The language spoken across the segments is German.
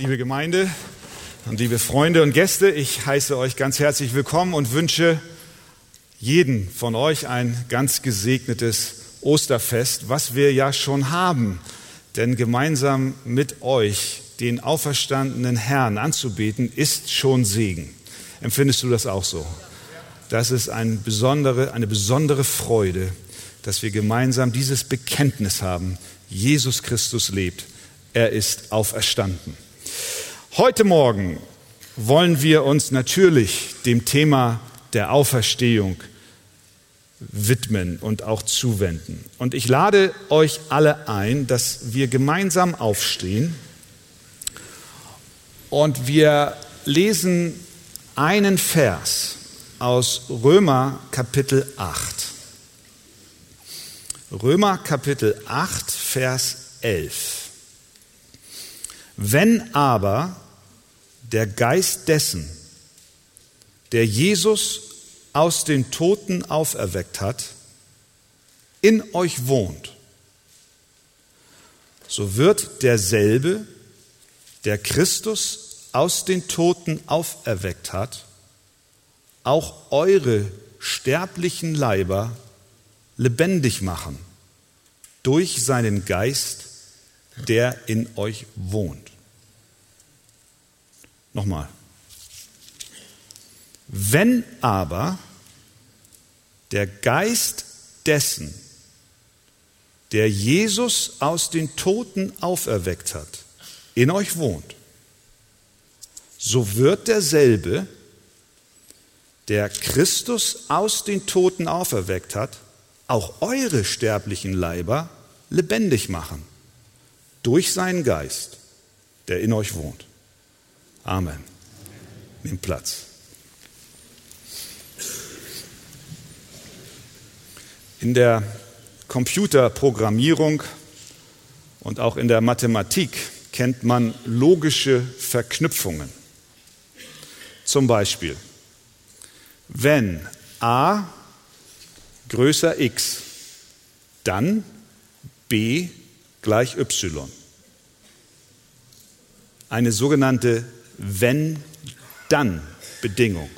liebe Gemeinde und liebe Freunde und Gäste, ich heiße euch ganz herzlich willkommen und wünsche jeden von euch ein ganz gesegnetes Osterfest, was wir ja schon haben. Denn gemeinsam mit euch den auferstandenen Herrn anzubeten, ist schon Segen. Empfindest du das auch so? Das ist eine besondere, eine besondere Freude, dass wir gemeinsam dieses Bekenntnis haben. Jesus Christus lebt. Er ist auferstanden. Heute Morgen wollen wir uns natürlich dem Thema der Auferstehung widmen und auch zuwenden. Und ich lade euch alle ein, dass wir gemeinsam aufstehen und wir lesen einen Vers aus Römer Kapitel 8. Römer Kapitel 8, Vers 11. Wenn aber der Geist dessen, der Jesus aus den Toten auferweckt hat, in euch wohnt, so wird derselbe, der Christus aus den Toten auferweckt hat, auch eure sterblichen Leiber lebendig machen durch seinen Geist, der in euch wohnt. Nochmal. Wenn aber der Geist dessen, der Jesus aus den Toten auferweckt hat, in euch wohnt, so wird derselbe, der Christus aus den Toten auferweckt hat, auch eure sterblichen Leiber lebendig machen, durch seinen Geist, der in euch wohnt. Amen. Nimm Platz. In der Computerprogrammierung und auch in der Mathematik kennt man logische Verknüpfungen. Zum Beispiel, wenn a größer x, dann b gleich y. Eine sogenannte wenn-dann-Bedingung.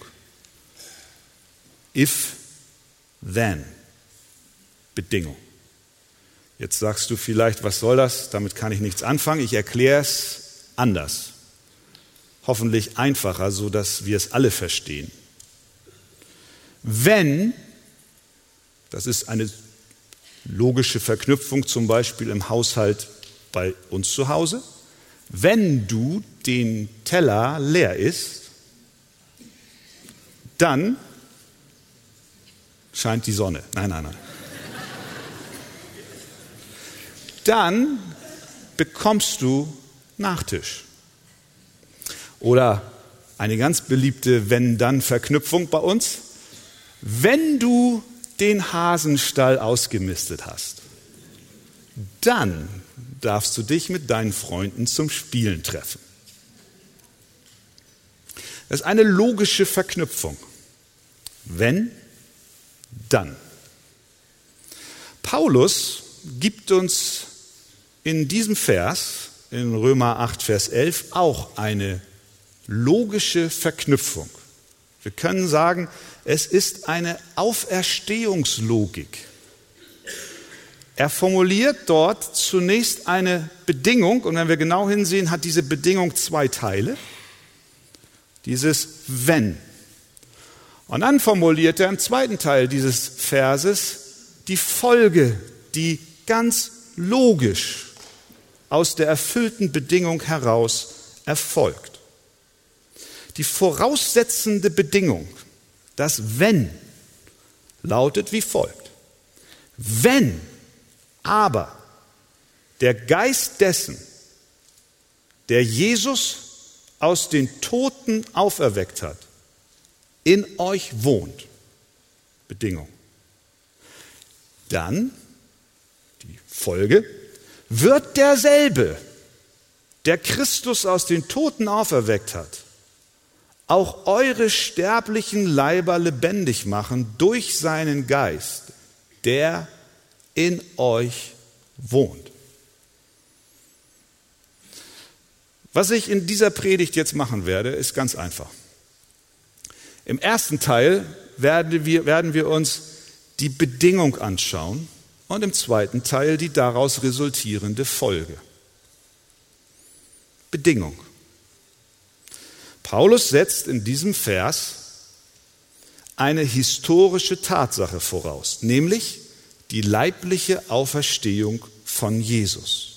If-then-Bedingung. Jetzt sagst du vielleicht, was soll das? Damit kann ich nichts anfangen. Ich erkläre es anders. Hoffentlich einfacher, so dass wir es alle verstehen. Wenn, das ist eine logische Verknüpfung zum Beispiel im Haushalt bei uns zu Hause, wenn du den Teller leer isst, dann scheint die Sonne. Nein, nein, nein. Dann bekommst du Nachtisch. Oder eine ganz beliebte Wenn-Dann-Verknüpfung bei uns. Wenn du den Hasenstall ausgemistet hast, dann darfst du dich mit deinen Freunden zum Spielen treffen. Das ist eine logische Verknüpfung. Wenn, dann. Paulus gibt uns in diesem Vers, in Römer 8, Vers 11, auch eine logische Verknüpfung. Wir können sagen, es ist eine Auferstehungslogik. Er formuliert dort zunächst eine Bedingung und wenn wir genau hinsehen, hat diese Bedingung zwei Teile. Dieses wenn. Und dann formuliert er im zweiten Teil dieses Verses die Folge, die ganz logisch aus der erfüllten Bedingung heraus erfolgt. Die voraussetzende Bedingung, das wenn, lautet wie folgt. Wenn aber der Geist dessen, der Jesus aus den Toten auferweckt hat, in euch wohnt, Bedingung, dann, die Folge, wird derselbe, der Christus aus den Toten auferweckt hat, auch eure sterblichen Leiber lebendig machen durch seinen Geist, der in euch wohnt. Was ich in dieser Predigt jetzt machen werde, ist ganz einfach. Im ersten Teil werden wir, werden wir uns die Bedingung anschauen und im zweiten Teil die daraus resultierende Folge. Bedingung. Paulus setzt in diesem Vers eine historische Tatsache voraus, nämlich die leibliche Auferstehung von Jesus.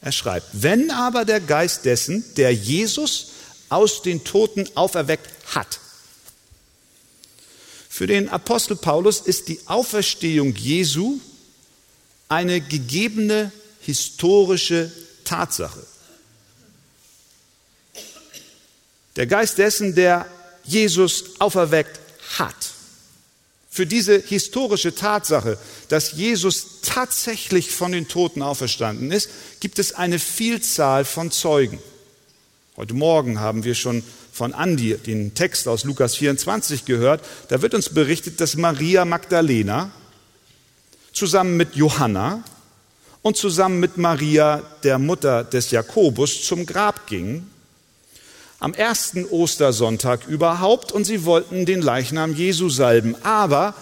Er schreibt, wenn aber der Geist dessen, der Jesus aus den Toten auferweckt hat. Für den Apostel Paulus ist die Auferstehung Jesu eine gegebene historische Tatsache. Der Geist dessen, der Jesus auferweckt hat. Für diese historische Tatsache, dass Jesus tatsächlich von den Toten auferstanden ist, gibt es eine Vielzahl von Zeugen. Heute Morgen haben wir schon von Andi den Text aus Lukas 24 gehört. Da wird uns berichtet, dass Maria Magdalena zusammen mit Johanna und zusammen mit Maria, der Mutter des Jakobus, zum Grab ging am ersten Ostersonntag überhaupt und sie wollten den Leichnam Jesu salben, aber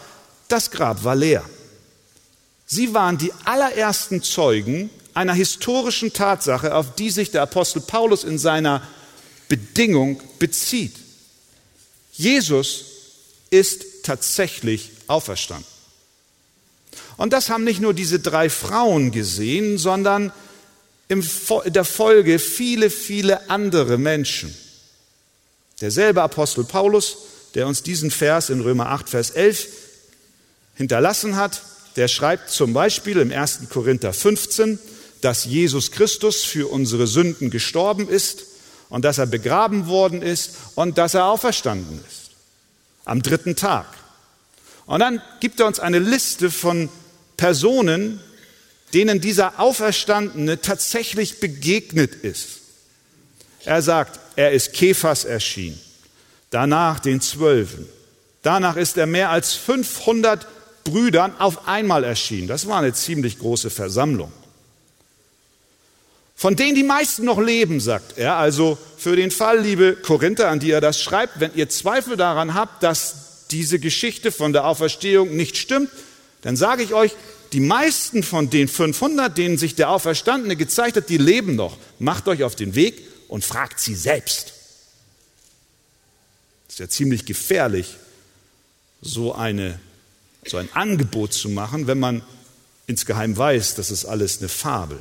das Grab war leer. Sie waren die allerersten Zeugen einer historischen Tatsache, auf die sich der Apostel Paulus in seiner Bedingung bezieht. Jesus ist tatsächlich auferstanden. Und das haben nicht nur diese drei Frauen gesehen, sondern in der Folge viele, viele andere Menschen. Derselbe Apostel Paulus, der uns diesen Vers in Römer 8, Vers 11 hinterlassen hat, der schreibt zum Beispiel im 1. Korinther 15, dass Jesus Christus für unsere Sünden gestorben ist und dass er begraben worden ist und dass er auferstanden ist. Am dritten Tag. Und dann gibt er uns eine Liste von Personen, denen dieser Auferstandene tatsächlich begegnet ist. Er sagt, er ist Kephas erschienen, danach den Zwölfen, danach ist er mehr als 500 Brüdern auf einmal erschienen. Das war eine ziemlich große Versammlung. Von denen die meisten noch leben, sagt er. Also für den Fall, liebe Korinther, an die er das schreibt, wenn ihr Zweifel daran habt, dass diese Geschichte von der Auferstehung nicht stimmt, dann sage ich euch, die meisten von den 500, denen sich der Auferstandene gezeigt hat, die leben noch. Macht euch auf den Weg und fragt sie selbst. Das ist ja ziemlich gefährlich, so, eine, so ein Angebot zu machen, wenn man insgeheim weiß, das ist alles eine Fabel.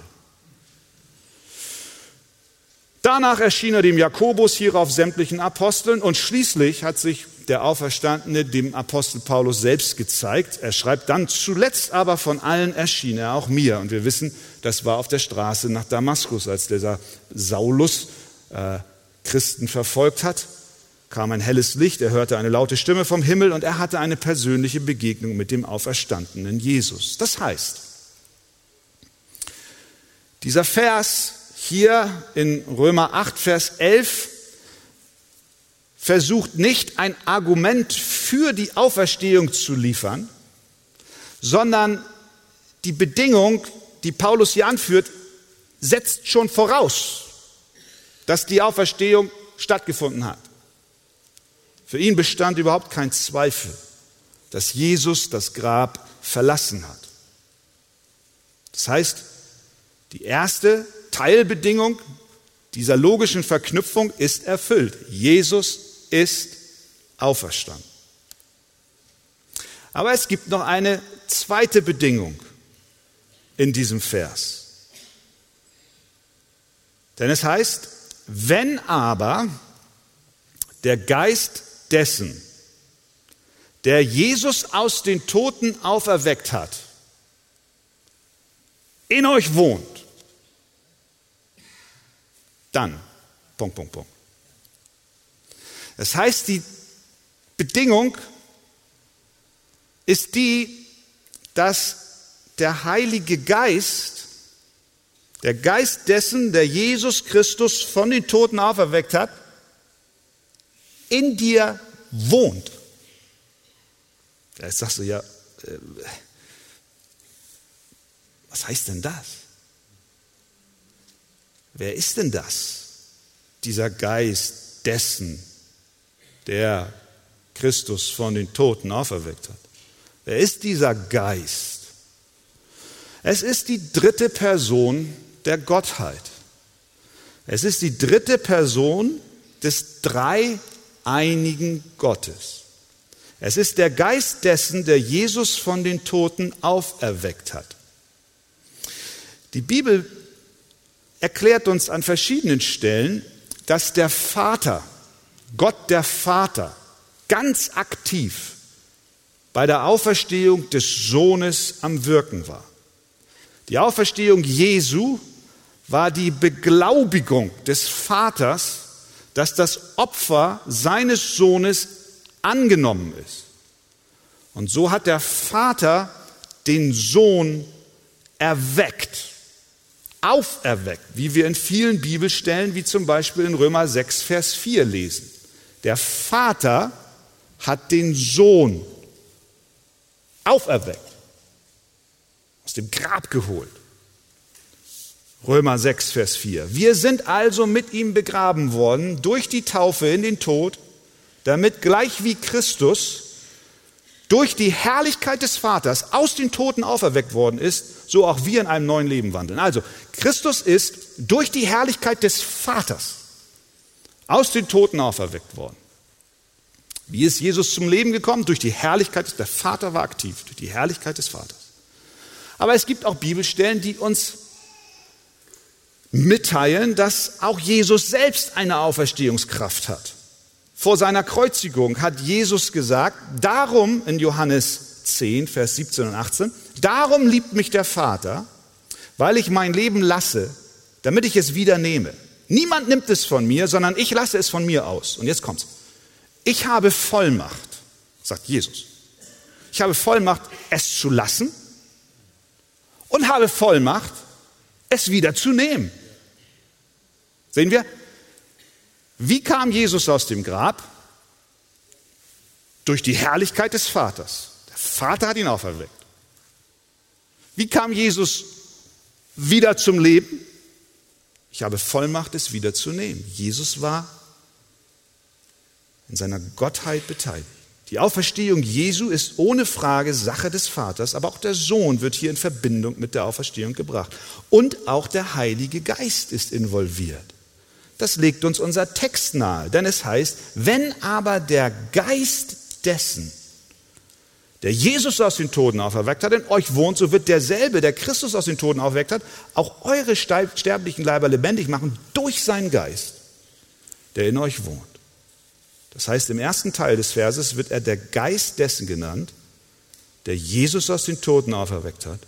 Danach erschien er dem Jakobus, hierauf sämtlichen Aposteln und schließlich hat sich der Auferstandene dem Apostel Paulus selbst gezeigt. Er schreibt dann, zuletzt aber von allen erschien er auch mir. Und wir wissen, das war auf der Straße nach Damaskus, als dieser Saulus äh, Christen verfolgt hat, kam ein helles Licht, er hörte eine laute Stimme vom Himmel und er hatte eine persönliche Begegnung mit dem auferstandenen Jesus. Das heißt, dieser Vers hier in Römer 8, Vers 11 versucht nicht ein Argument für die Auferstehung zu liefern, sondern die Bedingung, die Paulus hier anführt, setzt schon voraus, dass die Auferstehung stattgefunden hat. Für ihn bestand überhaupt kein Zweifel, dass Jesus das Grab verlassen hat. Das heißt, die erste Teilbedingung dieser logischen Verknüpfung ist erfüllt. Jesus ist auferstanden. Aber es gibt noch eine zweite Bedingung in diesem Vers. Denn es heißt, wenn aber der Geist dessen, der Jesus aus den Toten auferweckt hat, in euch wohnt, dann, Punkt, Punkt, Punkt. Das heißt, die Bedingung ist die, dass der Heilige Geist, der Geist dessen, der Jesus Christus von den Toten auferweckt hat, in dir wohnt. Jetzt sagst du ja, äh, was heißt denn das? Wer ist denn das? dieser Geist dessen, der Christus von den Toten auferweckt hat? Wer ist dieser Geist? Es ist die dritte Person der Gottheit. Es ist die dritte Person des dreieinigen Gottes. Es ist der Geist dessen, der Jesus von den Toten auferweckt hat. Die Bibel erklärt uns an verschiedenen Stellen, dass der Vater, Gott der Vater, ganz aktiv bei der Auferstehung des Sohnes am Wirken war. Die Auferstehung Jesu war die Beglaubigung des Vaters, dass das Opfer seines Sohnes angenommen ist. Und so hat der Vater den Sohn erweckt, auferweckt, wie wir in vielen Bibelstellen, wie zum Beispiel in Römer 6, Vers 4 lesen. Der Vater hat den Sohn auferweckt, aus dem Grab geholt. Römer 6, Vers 4. Wir sind also mit ihm begraben worden durch die Taufe in den Tod, damit gleich wie Christus durch die Herrlichkeit des Vaters aus den Toten auferweckt worden ist, so auch wir in einem neuen Leben wandeln. Also, Christus ist durch die Herrlichkeit des Vaters aus den Toten auferweckt worden. Wie ist Jesus zum Leben gekommen? Durch die Herrlichkeit, der Vater war aktiv, durch die Herrlichkeit des Vaters. Aber es gibt auch Bibelstellen, die uns mitteilen, dass auch Jesus selbst eine Auferstehungskraft hat. Vor seiner Kreuzigung hat Jesus gesagt, darum in Johannes 10, Vers 17 und 18, darum liebt mich der Vater, weil ich mein Leben lasse, damit ich es wieder nehme. Niemand nimmt es von mir, sondern ich lasse es von mir aus. Und jetzt kommt's. Ich habe Vollmacht, sagt Jesus. Ich habe Vollmacht, es zu lassen und habe Vollmacht, es wieder zu nehmen. Sehen wir? Wie kam Jesus aus dem Grab? Durch die Herrlichkeit des Vaters. Der Vater hat ihn auferweckt. Wie kam Jesus wieder zum Leben? Ich habe Vollmacht, es wieder zu nehmen. Jesus war in seiner Gottheit beteiligt. Die Auferstehung Jesu ist ohne Frage Sache des Vaters, aber auch der Sohn wird hier in Verbindung mit der Auferstehung gebracht. Und auch der Heilige Geist ist involviert. Das legt uns unser Text nahe, denn es heißt, wenn aber der Geist dessen, der Jesus aus den Toten auferweckt hat, in euch wohnt, so wird derselbe, der Christus aus den Toten auferweckt hat, auch eure sterblichen Leiber lebendig machen durch seinen Geist, der in euch wohnt. Das heißt, im ersten Teil des Verses wird er der Geist dessen genannt, der Jesus aus den Toten auferweckt hat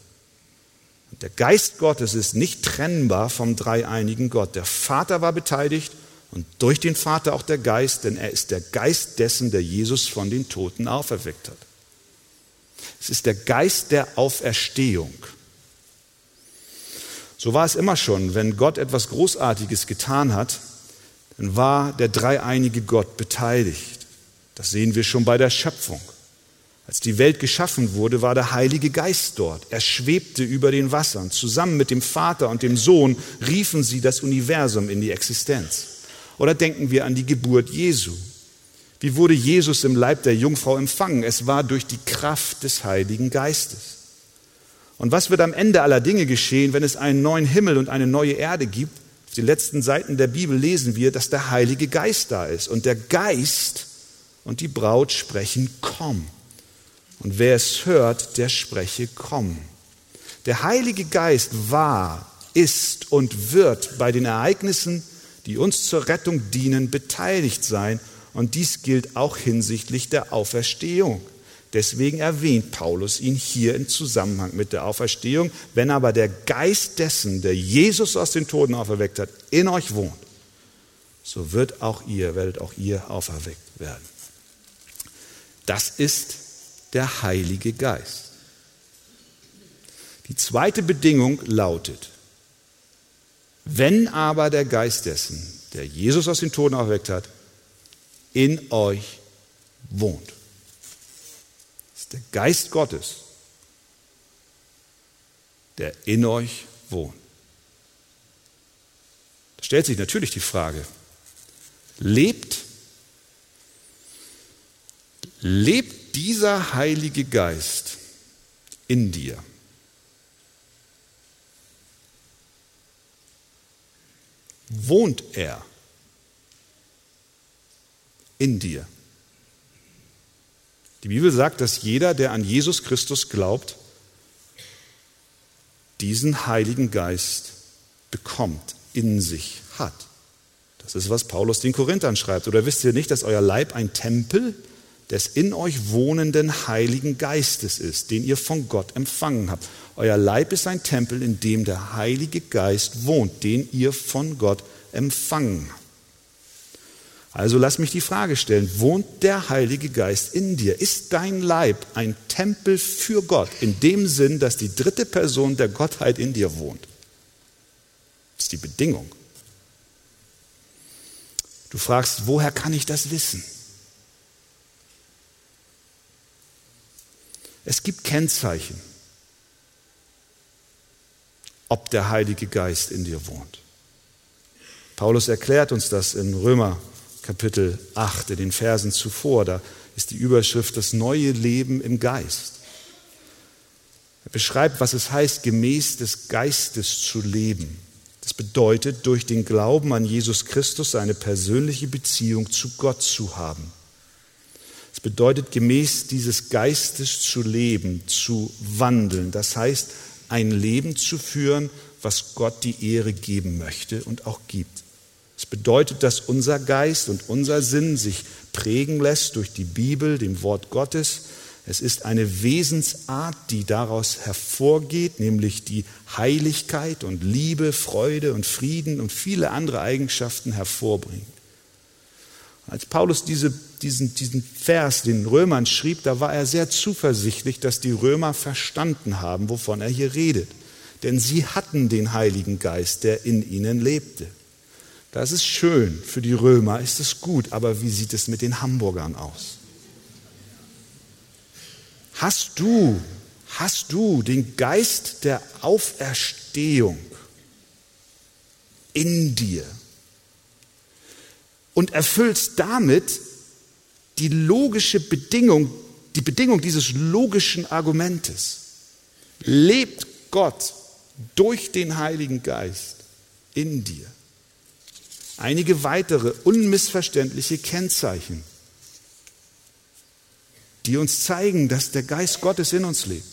der Geist Gottes ist nicht trennbar vom dreieinigen Gott. Der Vater war beteiligt und durch den Vater auch der Geist, denn er ist der Geist dessen, der Jesus von den Toten auferweckt hat. Es ist der Geist der Auferstehung. So war es immer schon, wenn Gott etwas Großartiges getan hat, dann war der dreieinige Gott beteiligt. Das sehen wir schon bei der Schöpfung. Als die Welt geschaffen wurde, war der Heilige Geist dort. Er schwebte über den Wassern. Zusammen mit dem Vater und dem Sohn riefen sie das Universum in die Existenz. Oder denken wir an die Geburt Jesu. Wie wurde Jesus im Leib der Jungfrau empfangen? Es war durch die Kraft des Heiligen Geistes. Und was wird am Ende aller Dinge geschehen, wenn es einen neuen Himmel und eine neue Erde gibt? Auf den letzten Seiten der Bibel lesen wir, dass der Heilige Geist da ist. Und der Geist und die Braut sprechen, komm. Und wer es hört, der spreche, komm. Der Heilige Geist war, ist und wird bei den Ereignissen, die uns zur Rettung dienen, beteiligt sein. Und dies gilt auch hinsichtlich der Auferstehung. Deswegen erwähnt Paulus ihn hier im Zusammenhang mit der Auferstehung. Wenn aber der Geist dessen, der Jesus aus den Toten auferweckt hat, in euch wohnt, so wird auch ihr, werdet auch ihr auferweckt werden. Das ist der Heilige Geist. Die zweite Bedingung lautet, wenn aber der Geist dessen, der Jesus aus den Toten erweckt hat, in euch wohnt. Das ist der Geist Gottes, der in euch wohnt. Da stellt sich natürlich die Frage, lebt, lebt dieser Heilige Geist in dir. Wohnt er in dir? Die Bibel sagt, dass jeder, der an Jesus Christus glaubt, diesen Heiligen Geist bekommt, in sich hat. Das ist, was Paulus den Korinthern schreibt. Oder wisst ihr nicht, dass euer Leib ein Tempel des in euch wohnenden Heiligen Geistes ist, den ihr von Gott empfangen habt? Euer Leib ist ein Tempel, in dem der Heilige Geist wohnt, den ihr von Gott empfangen habt. Also lass mich die Frage stellen, wohnt der Heilige Geist in dir? Ist dein Leib ein Tempel für Gott in dem Sinn, dass die dritte Person der Gottheit in dir wohnt? Das ist die Bedingung. Du fragst, woher kann ich das wissen? Es gibt Kennzeichen, ob der Heilige Geist in dir wohnt. Paulus erklärt uns das in Römer Kapitel 8, in den Versen zuvor. Da ist die Überschrift das neue Leben im Geist. Er beschreibt, was es heißt, gemäß des Geistes zu leben. Das bedeutet, durch den Glauben an Jesus Christus eine persönliche Beziehung zu Gott zu haben. Es bedeutet, gemäß dieses Geistes zu leben, zu wandeln. Das heißt, ein Leben zu führen, was Gott die Ehre geben möchte und auch gibt. Es bedeutet, dass unser Geist und unser Sinn sich prägen lässt durch die Bibel, dem Wort Gottes. Es ist eine Wesensart, die daraus hervorgeht, nämlich die Heiligkeit und Liebe, Freude und Frieden und viele andere Eigenschaften hervorbringt. Als Paulus diese, diesen, diesen Vers den Römern schrieb, da war er sehr zuversichtlich, dass die Römer verstanden haben, wovon er hier redet. Denn sie hatten den Heiligen Geist, der in ihnen lebte. Das ist schön, für die Römer ist es gut, aber wie sieht es mit den Hamburgern aus? Hast du, hast du den Geist der Auferstehung in dir und erfüllst damit die logische Bedingung, die Bedingung dieses logischen Argumentes. Lebt Gott durch den Heiligen Geist in dir einige weitere unmissverständliche Kennzeichen, die uns zeigen, dass der Geist Gottes in uns lebt.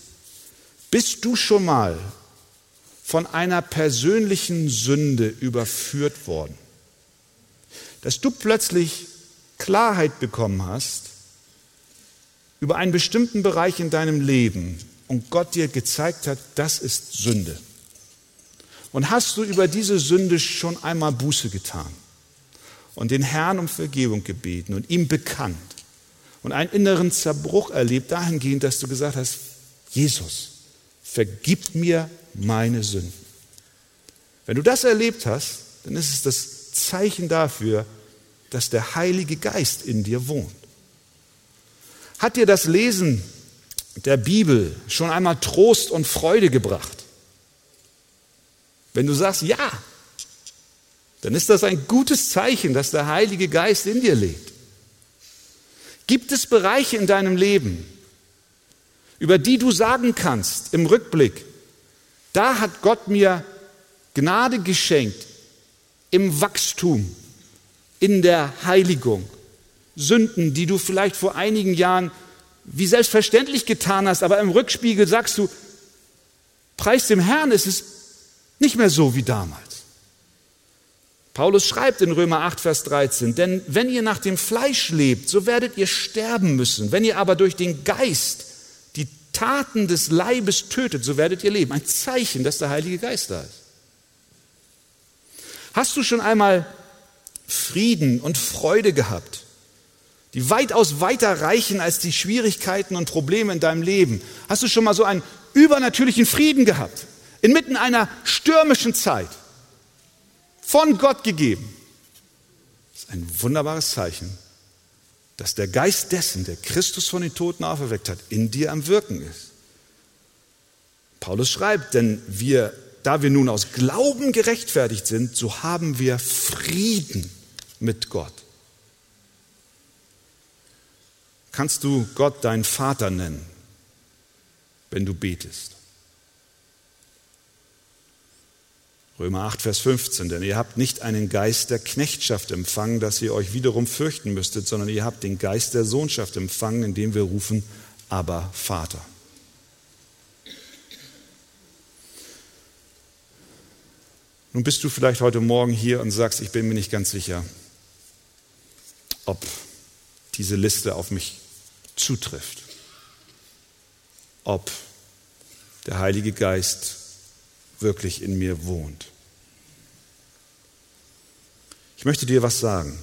Bist du schon mal von einer persönlichen Sünde überführt worden? Dass du plötzlich Klarheit bekommen hast über einen bestimmten Bereich in deinem Leben und Gott dir gezeigt hat, das ist Sünde. Und hast du über diese Sünde schon einmal Buße getan und den Herrn um Vergebung gebeten und ihm bekannt und einen inneren Zerbruch erlebt dahingehend, dass du gesagt hast, Jesus, vergib mir meine Sünden. Wenn du das erlebt hast, dann ist es das Zeichen dafür, dass der Heilige Geist in dir wohnt. Hat dir das Lesen der Bibel schon einmal Trost und Freude gebracht? Wenn du sagst, ja, dann ist das ein gutes Zeichen, dass der Heilige Geist in dir lebt. Gibt es Bereiche in deinem Leben, über die du sagen kannst im Rückblick, da hat Gott mir Gnade geschenkt im Wachstum, in der Heiligung. Sünden, die du vielleicht vor einigen Jahren wie selbstverständlich getan hast, aber im Rückspiegel sagst du, preis dem Herrn, es ist nicht mehr so wie damals. Paulus schreibt in Römer 8, Vers 13, denn wenn ihr nach dem Fleisch lebt, so werdet ihr sterben müssen. Wenn ihr aber durch den Geist die Taten des Leibes tötet, so werdet ihr leben. Ein Zeichen, dass der Heilige Geist da ist. Hast du schon einmal Frieden und Freude gehabt, die weitaus weiter reichen als die Schwierigkeiten und Probleme in deinem Leben? Hast du schon mal so einen übernatürlichen Frieden gehabt? inmitten einer stürmischen Zeit, von Gott gegeben. Das ist ein wunderbares Zeichen, dass der Geist dessen, der Christus von den Toten auferweckt hat, in dir am Wirken ist. Paulus schreibt, denn wir, da wir nun aus Glauben gerechtfertigt sind, so haben wir Frieden mit Gott. Kannst du Gott deinen Vater nennen, wenn du betest? Römer 8, Vers 15, denn ihr habt nicht einen Geist der Knechtschaft empfangen, dass ihr euch wiederum fürchten müsstet, sondern ihr habt den Geist der Sohnschaft empfangen, indem wir rufen, aber Vater. Nun bist du vielleicht heute Morgen hier und sagst, ich bin mir nicht ganz sicher, ob diese Liste auf mich zutrifft, ob der Heilige Geist wirklich in mir wohnt. Ich möchte dir was sagen.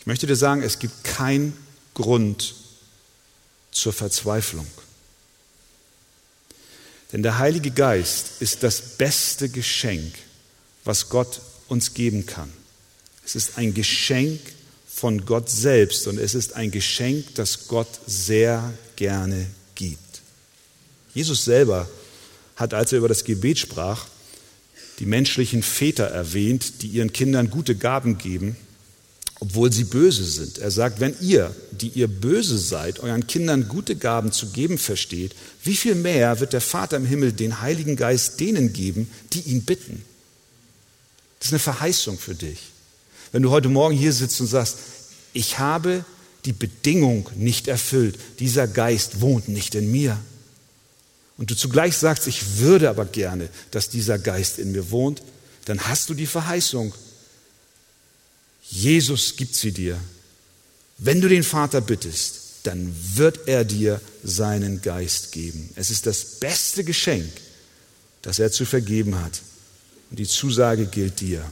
Ich möchte dir sagen, es gibt keinen Grund zur Verzweiflung. Denn der Heilige Geist ist das beste Geschenk, was Gott uns geben kann. Es ist ein Geschenk von Gott selbst und es ist ein Geschenk, das Gott sehr gerne gibt. Jesus selber hat, als er über das Gebet sprach, die menschlichen Väter erwähnt, die ihren Kindern gute Gaben geben, obwohl sie böse sind. Er sagt, wenn ihr, die ihr böse seid, euren Kindern gute Gaben zu geben versteht, wie viel mehr wird der Vater im Himmel den Heiligen Geist denen geben, die ihn bitten? Das ist eine Verheißung für dich. Wenn du heute Morgen hier sitzt und sagst, ich habe die Bedingung nicht erfüllt, dieser Geist wohnt nicht in mir, und du zugleich sagst, ich würde aber gerne, dass dieser Geist in mir wohnt, dann hast du die Verheißung. Jesus gibt sie dir. Wenn du den Vater bittest, dann wird er dir seinen Geist geben. Es ist das beste Geschenk, das er zu vergeben hat. Und die Zusage gilt dir.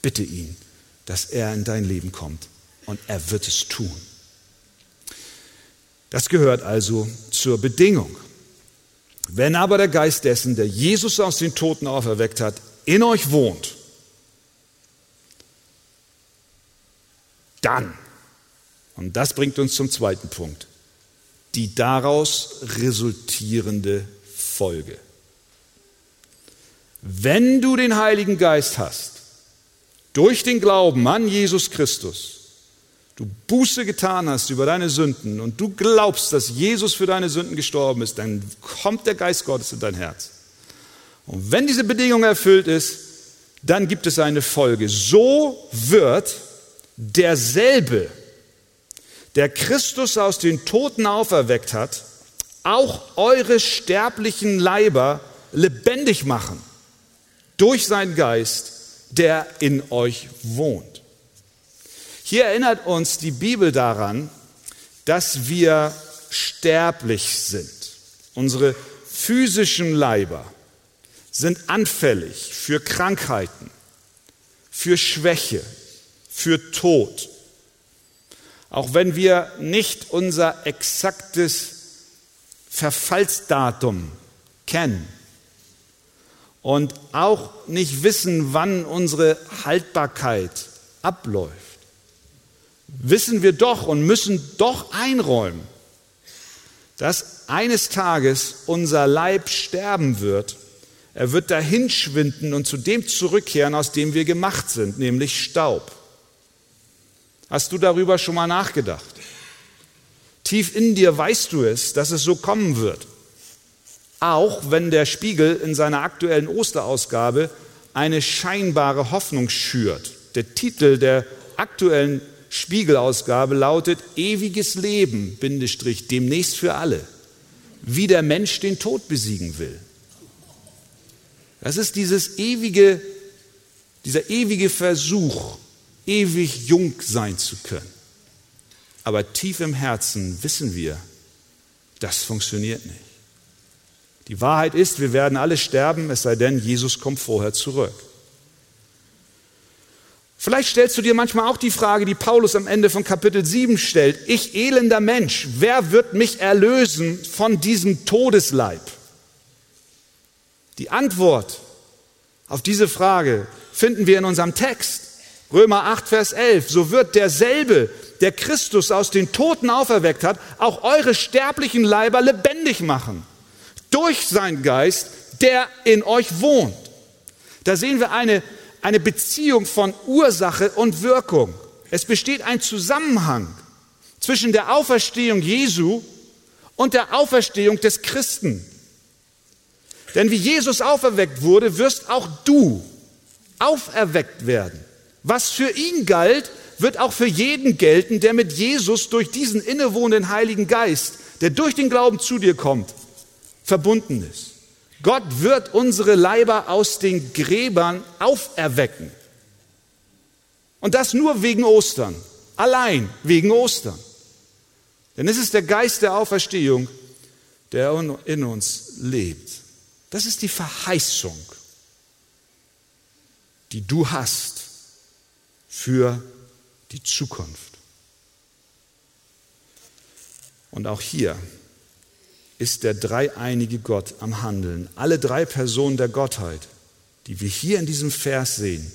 Bitte ihn, dass er in dein Leben kommt. Und er wird es tun. Das gehört also zur Bedingung. Wenn aber der Geist dessen, der Jesus aus den Toten auferweckt hat, in euch wohnt, dann, und das bringt uns zum zweiten Punkt, die daraus resultierende Folge. Wenn du den Heiligen Geist hast, durch den Glauben an Jesus Christus, du Buße getan hast über deine Sünden und du glaubst, dass Jesus für deine Sünden gestorben ist, dann kommt der Geist Gottes in dein Herz. Und wenn diese Bedingung erfüllt ist, dann gibt es eine Folge. So wird derselbe, der Christus aus den Toten auferweckt hat, auch eure sterblichen Leiber lebendig machen durch seinen Geist, der in euch wohnt. Hier erinnert uns die Bibel daran, dass wir sterblich sind. Unsere physischen Leiber sind anfällig für Krankheiten, für Schwäche, für Tod. Auch wenn wir nicht unser exaktes Verfallsdatum kennen und auch nicht wissen, wann unsere Haltbarkeit abläuft wissen wir doch und müssen doch einräumen, dass eines Tages unser Leib sterben wird. Er wird dahinschwinden und zu dem zurückkehren, aus dem wir gemacht sind, nämlich Staub. Hast du darüber schon mal nachgedacht? Tief in dir weißt du es, dass es so kommen wird. Auch wenn der Spiegel in seiner aktuellen Osterausgabe eine scheinbare Hoffnung schürt. Der Titel der aktuellen Spiegelausgabe lautet ewiges Leben, Bindestrich, demnächst für alle, wie der Mensch den Tod besiegen will. Das ist dieses ewige, dieser ewige Versuch, ewig jung sein zu können. Aber tief im Herzen wissen wir, das funktioniert nicht. Die Wahrheit ist, wir werden alle sterben, es sei denn, Jesus kommt vorher zurück. Vielleicht stellst du dir manchmal auch die Frage, die Paulus am Ende von Kapitel 7 stellt. Ich elender Mensch, wer wird mich erlösen von diesem Todesleib? Die Antwort auf diese Frage finden wir in unserem Text. Römer 8, Vers 11. So wird derselbe, der Christus aus den Toten auferweckt hat, auch eure sterblichen Leiber lebendig machen. Durch seinen Geist, der in euch wohnt. Da sehen wir eine eine Beziehung von Ursache und Wirkung. Es besteht ein Zusammenhang zwischen der Auferstehung Jesu und der Auferstehung des Christen. Denn wie Jesus auferweckt wurde, wirst auch du auferweckt werden. Was für ihn galt, wird auch für jeden gelten, der mit Jesus durch diesen innewohnenden Heiligen Geist, der durch den Glauben zu dir kommt, verbunden ist. Gott wird unsere Leiber aus den Gräbern auferwecken. Und das nur wegen Ostern. Allein wegen Ostern. Denn es ist der Geist der Auferstehung, der in uns lebt. Das ist die Verheißung, die du hast für die Zukunft. Und auch hier ist der dreieinige Gott am Handeln. Alle drei Personen der Gottheit, die wir hier in diesem Vers sehen,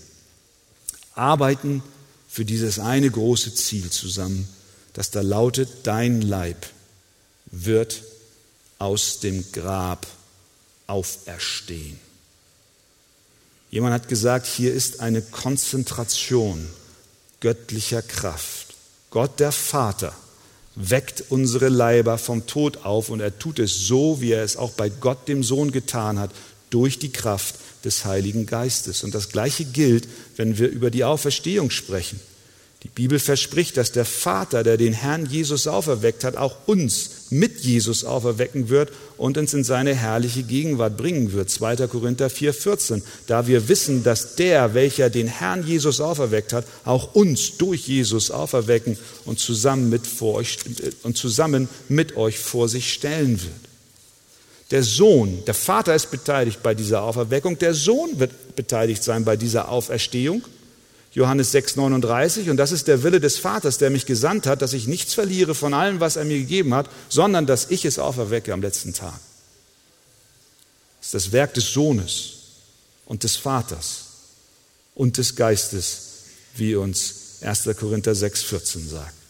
arbeiten für dieses eine große Ziel zusammen, das da lautet, dein Leib wird aus dem Grab auferstehen. Jemand hat gesagt, hier ist eine Konzentration göttlicher Kraft. Gott der Vater weckt unsere Leiber vom Tod auf und er tut es so, wie er es auch bei Gott dem Sohn getan hat, durch die Kraft des Heiligen Geistes. Und das Gleiche gilt, wenn wir über die Auferstehung sprechen. Die Bibel verspricht, dass der Vater, der den Herrn Jesus auferweckt hat, auch uns mit Jesus auferwecken wird und uns in seine herrliche Gegenwart bringen wird. 2. Korinther 4,14. Da wir wissen, dass der, welcher den Herrn Jesus auferweckt hat, auch uns durch Jesus auferwecken und zusammen mit, vor euch, und zusammen mit euch vor sich stellen wird. Der Sohn, der Vater ist beteiligt bei dieser Auferweckung, der Sohn wird beteiligt sein bei dieser Auferstehung. Johannes 6,39. Und das ist der Wille des Vaters, der mich gesandt hat, dass ich nichts verliere von allem, was er mir gegeben hat, sondern dass ich es auferwecke am letzten Tag. Das ist das Werk des Sohnes und des Vaters und des Geistes, wie uns 1. Korinther 6,14 sagt.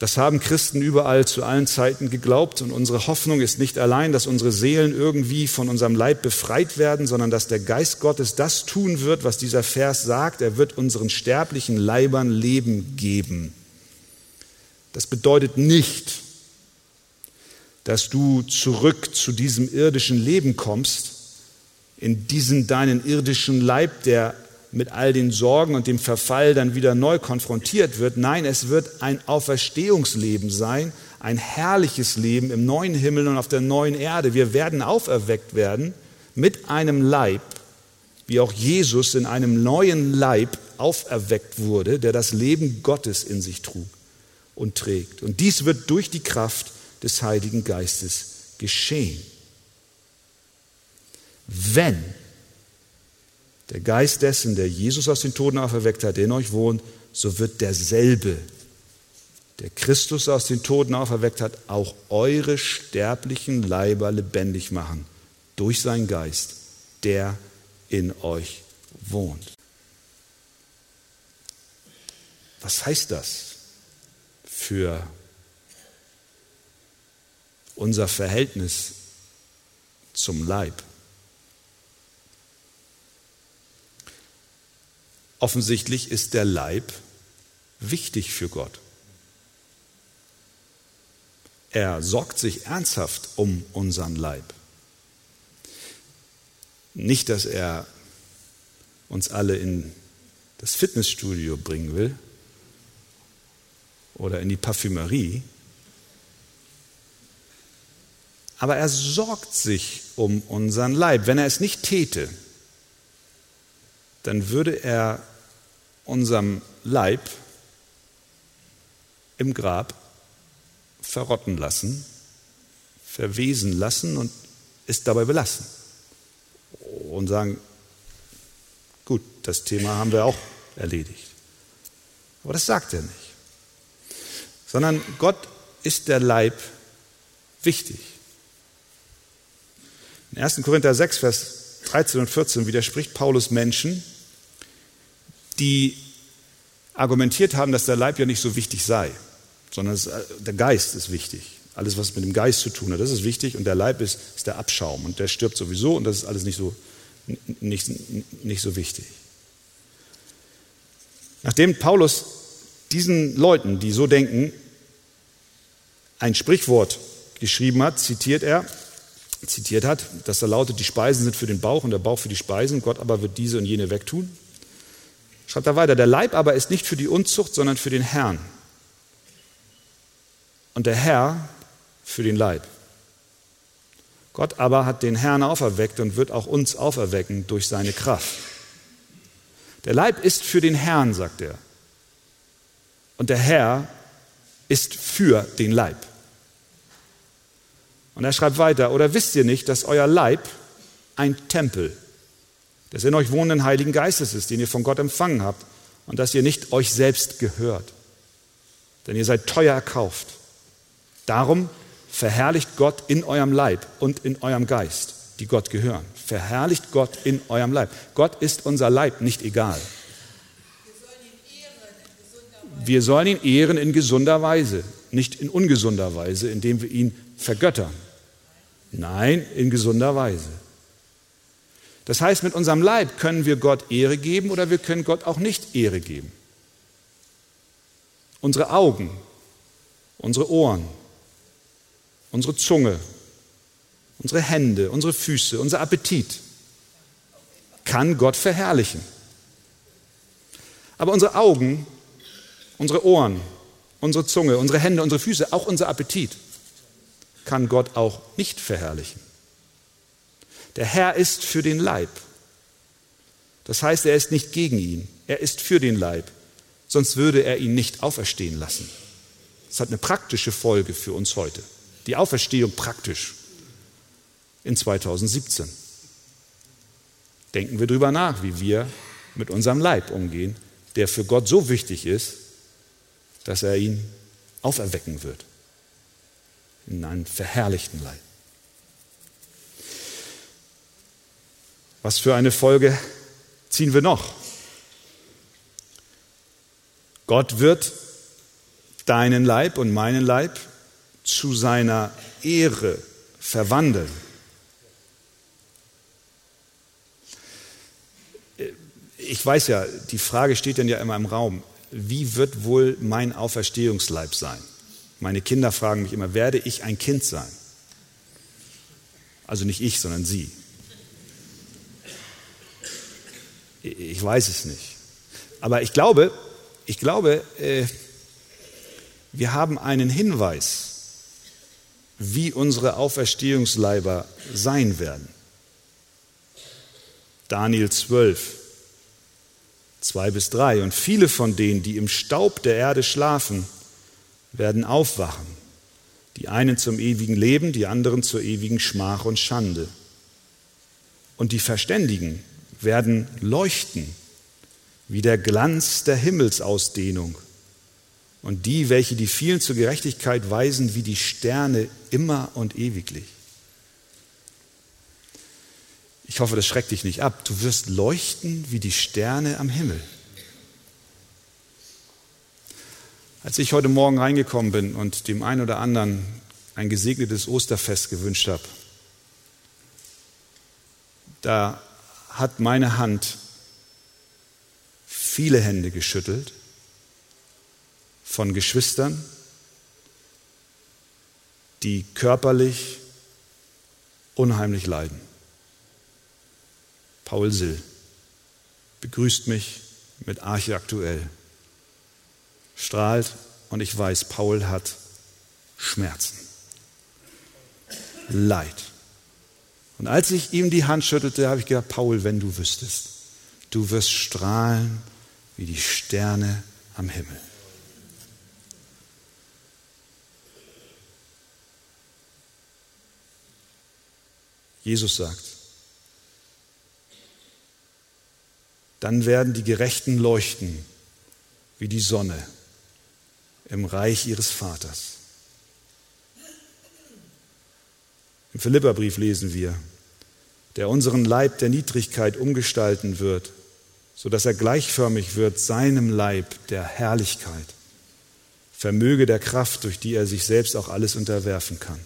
Das haben Christen überall zu allen Zeiten geglaubt und unsere Hoffnung ist nicht allein, dass unsere Seelen irgendwie von unserem Leib befreit werden, sondern dass der Geist Gottes das tun wird, was dieser Vers sagt. Er wird unseren sterblichen Leibern Leben geben. Das bedeutet nicht, dass du zurück zu diesem irdischen Leben kommst, in diesen deinen irdischen Leib, der mit all den Sorgen und dem Verfall dann wieder neu konfrontiert wird. Nein, es wird ein Auferstehungsleben sein, ein herrliches Leben im neuen Himmel und auf der neuen Erde. Wir werden auferweckt werden mit einem Leib, wie auch Jesus in einem neuen Leib auferweckt wurde, der das Leben Gottes in sich trug und trägt. Und dies wird durch die Kraft des Heiligen Geistes geschehen. Wenn der Geist dessen, der Jesus aus den Toten auferweckt hat, in euch wohnt, so wird derselbe, der Christus aus den Toten auferweckt hat, auch eure sterblichen Leiber lebendig machen durch seinen Geist, der in euch wohnt. Was heißt das für unser Verhältnis zum Leib? Offensichtlich ist der Leib wichtig für Gott. Er sorgt sich ernsthaft um unseren Leib. Nicht, dass er uns alle in das Fitnessstudio bringen will oder in die Parfümerie, aber er sorgt sich um unseren Leib. Wenn er es nicht täte, dann würde er unserem Leib im Grab verrotten lassen, verwesen lassen und ist dabei belassen. Und sagen, gut, das Thema haben wir auch erledigt. Aber das sagt er nicht. Sondern Gott ist der Leib wichtig. In 1. Korinther 6, Vers 13 und 14 widerspricht Paulus Menschen, die argumentiert haben, dass der Leib ja nicht so wichtig sei, sondern es, äh, der Geist ist wichtig. Alles, was mit dem Geist zu tun hat, das ist wichtig und der Leib ist, ist der Abschaum und der stirbt sowieso und das ist alles nicht so, nicht, nicht so wichtig. Nachdem Paulus diesen Leuten, die so denken, ein Sprichwort geschrieben hat, zitiert er, zitiert hat, das da lautet, die Speisen sind für den Bauch und der Bauch für die Speisen, Gott aber wird diese und jene wegtun. Schreibt er weiter, der Leib aber ist nicht für die Unzucht, sondern für den Herrn. Und der Herr für den Leib. Gott aber hat den Herrn auferweckt und wird auch uns auferwecken durch seine Kraft. Der Leib ist für den Herrn, sagt er. Und der Herr ist für den Leib. Und er schreibt weiter, oder wisst ihr nicht, dass euer Leib ein Tempel des in euch wohnenden Heiligen Geistes ist, den ihr von Gott empfangen habt und dass ihr nicht euch selbst gehört. Denn ihr seid teuer erkauft. Darum verherrlicht Gott in eurem Leib und in eurem Geist, die Gott gehören. Verherrlicht Gott in eurem Leib. Gott ist unser Leib nicht egal. Wir sollen ihn ehren in gesunder Weise, nicht in ungesunder Weise, indem wir ihn vergöttern. Nein, in gesunder Weise. Das heißt, mit unserem Leib können wir Gott Ehre geben oder wir können Gott auch nicht Ehre geben. Unsere Augen, unsere Ohren, unsere Zunge, unsere Hände, unsere Füße, unser Appetit kann Gott verherrlichen. Aber unsere Augen, unsere Ohren, unsere Zunge, unsere Hände, unsere Füße, auch unser Appetit kann Gott auch nicht verherrlichen. Der Herr ist für den Leib. Das heißt, er ist nicht gegen ihn, er ist für den Leib, sonst würde er ihn nicht auferstehen lassen. Das hat eine praktische Folge für uns heute. Die Auferstehung praktisch in 2017. Denken wir darüber nach, wie wir mit unserem Leib umgehen, der für Gott so wichtig ist, dass er ihn auferwecken wird in einem verherrlichten Leib. Was für eine Folge ziehen wir noch? Gott wird deinen Leib und meinen Leib zu seiner Ehre verwandeln. Ich weiß ja, die Frage steht dann ja immer im Raum, wie wird wohl mein Auferstehungsleib sein? Meine Kinder fragen mich immer, werde ich ein Kind sein? Also nicht ich, sondern sie. Ich weiß es nicht. Aber ich glaube, ich glaube, äh, wir haben einen Hinweis, wie unsere Auferstehungsleiber sein werden. Daniel 12, 2 bis 3. Und viele von denen, die im Staub der Erde schlafen, werden aufwachen. Die einen zum ewigen Leben, die anderen zur ewigen Schmach und Schande. Und die Verständigen werden leuchten wie der Glanz der Himmelsausdehnung. Und die, welche die vielen zur Gerechtigkeit weisen, wie die Sterne immer und ewiglich. Ich hoffe, das schreckt dich nicht ab. Du wirst leuchten wie die Sterne am Himmel. Als ich heute Morgen reingekommen bin und dem einen oder anderen ein gesegnetes Osterfest gewünscht habe, da hat meine Hand viele Hände geschüttelt von Geschwistern, die körperlich unheimlich leiden. Paul Sill begrüßt mich mit Arche aktuell strahlt und ich weiß, Paul hat Schmerzen, Leid. Und als ich ihm die Hand schüttelte, habe ich gedacht, Paul, wenn du wüsstest, du wirst strahlen wie die Sterne am Himmel. Jesus sagt, dann werden die Gerechten leuchten wie die Sonne im Reich ihres Vaters. Im Philipperbrief lesen wir, der unseren Leib der Niedrigkeit umgestalten wird, sodass er gleichförmig wird seinem Leib der Herrlichkeit, vermöge der Kraft, durch die er sich selbst auch alles unterwerfen kann.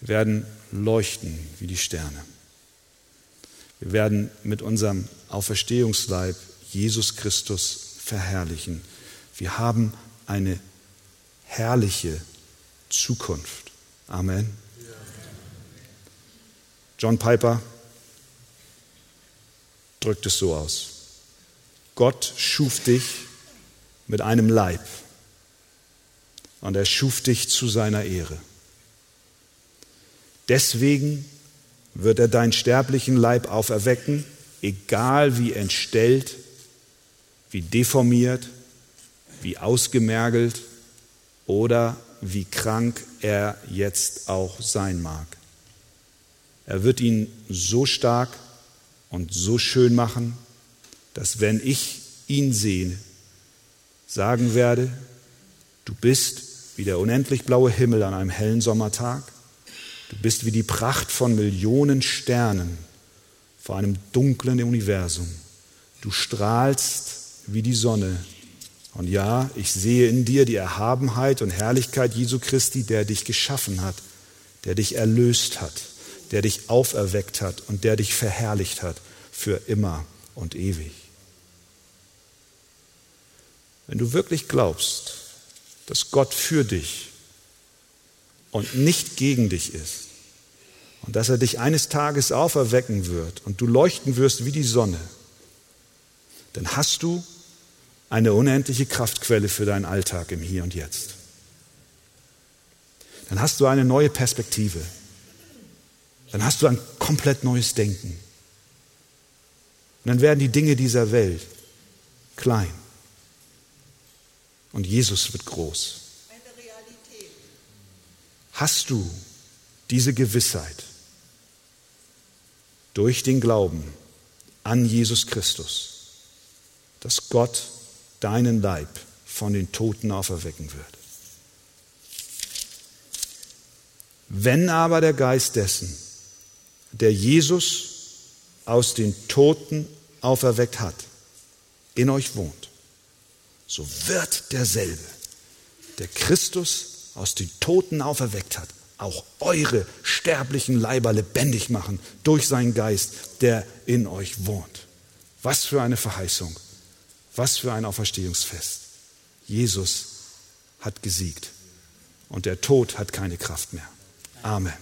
Wir werden leuchten wie die Sterne. Wir werden mit unserem Auferstehungsleib Jesus Christus verherrlichen. Wir haben eine herrliche Zukunft. Amen. John Piper drückt es so aus. Gott schuf dich mit einem Leib und er schuf dich zu seiner Ehre. Deswegen wird er deinen sterblichen Leib auferwecken, egal wie entstellt, wie deformiert, wie ausgemergelt oder wie krank er jetzt auch sein mag. Er wird ihn so stark und so schön machen, dass wenn ich ihn sehe, sagen werde, du bist wie der unendlich blaue Himmel an einem hellen Sommertag, du bist wie die Pracht von Millionen Sternen vor einem dunklen Universum, du strahlst wie die Sonne und ja, ich sehe in dir die Erhabenheit und Herrlichkeit Jesu Christi, der dich geschaffen hat, der dich erlöst hat, der dich auferweckt hat und der dich verherrlicht hat für immer und ewig. Wenn du wirklich glaubst, dass Gott für dich und nicht gegen dich ist und dass er dich eines Tages auferwecken wird und du leuchten wirst wie die Sonne, dann hast du eine unendliche Kraftquelle für deinen Alltag im Hier und Jetzt. Dann hast du eine neue Perspektive. Dann hast du ein komplett neues Denken. Und dann werden die Dinge dieser Welt klein. Und Jesus wird groß. Hast du diese Gewissheit durch den Glauben an Jesus Christus, dass Gott deinen Leib von den Toten auferwecken wird. Wenn aber der Geist dessen, der Jesus aus den Toten auferweckt hat, in euch wohnt, so wird derselbe, der Christus aus den Toten auferweckt hat, auch eure sterblichen Leiber lebendig machen durch seinen Geist, der in euch wohnt. Was für eine Verheißung. Was für ein Auferstehungsfest. Jesus hat gesiegt und der Tod hat keine Kraft mehr. Amen.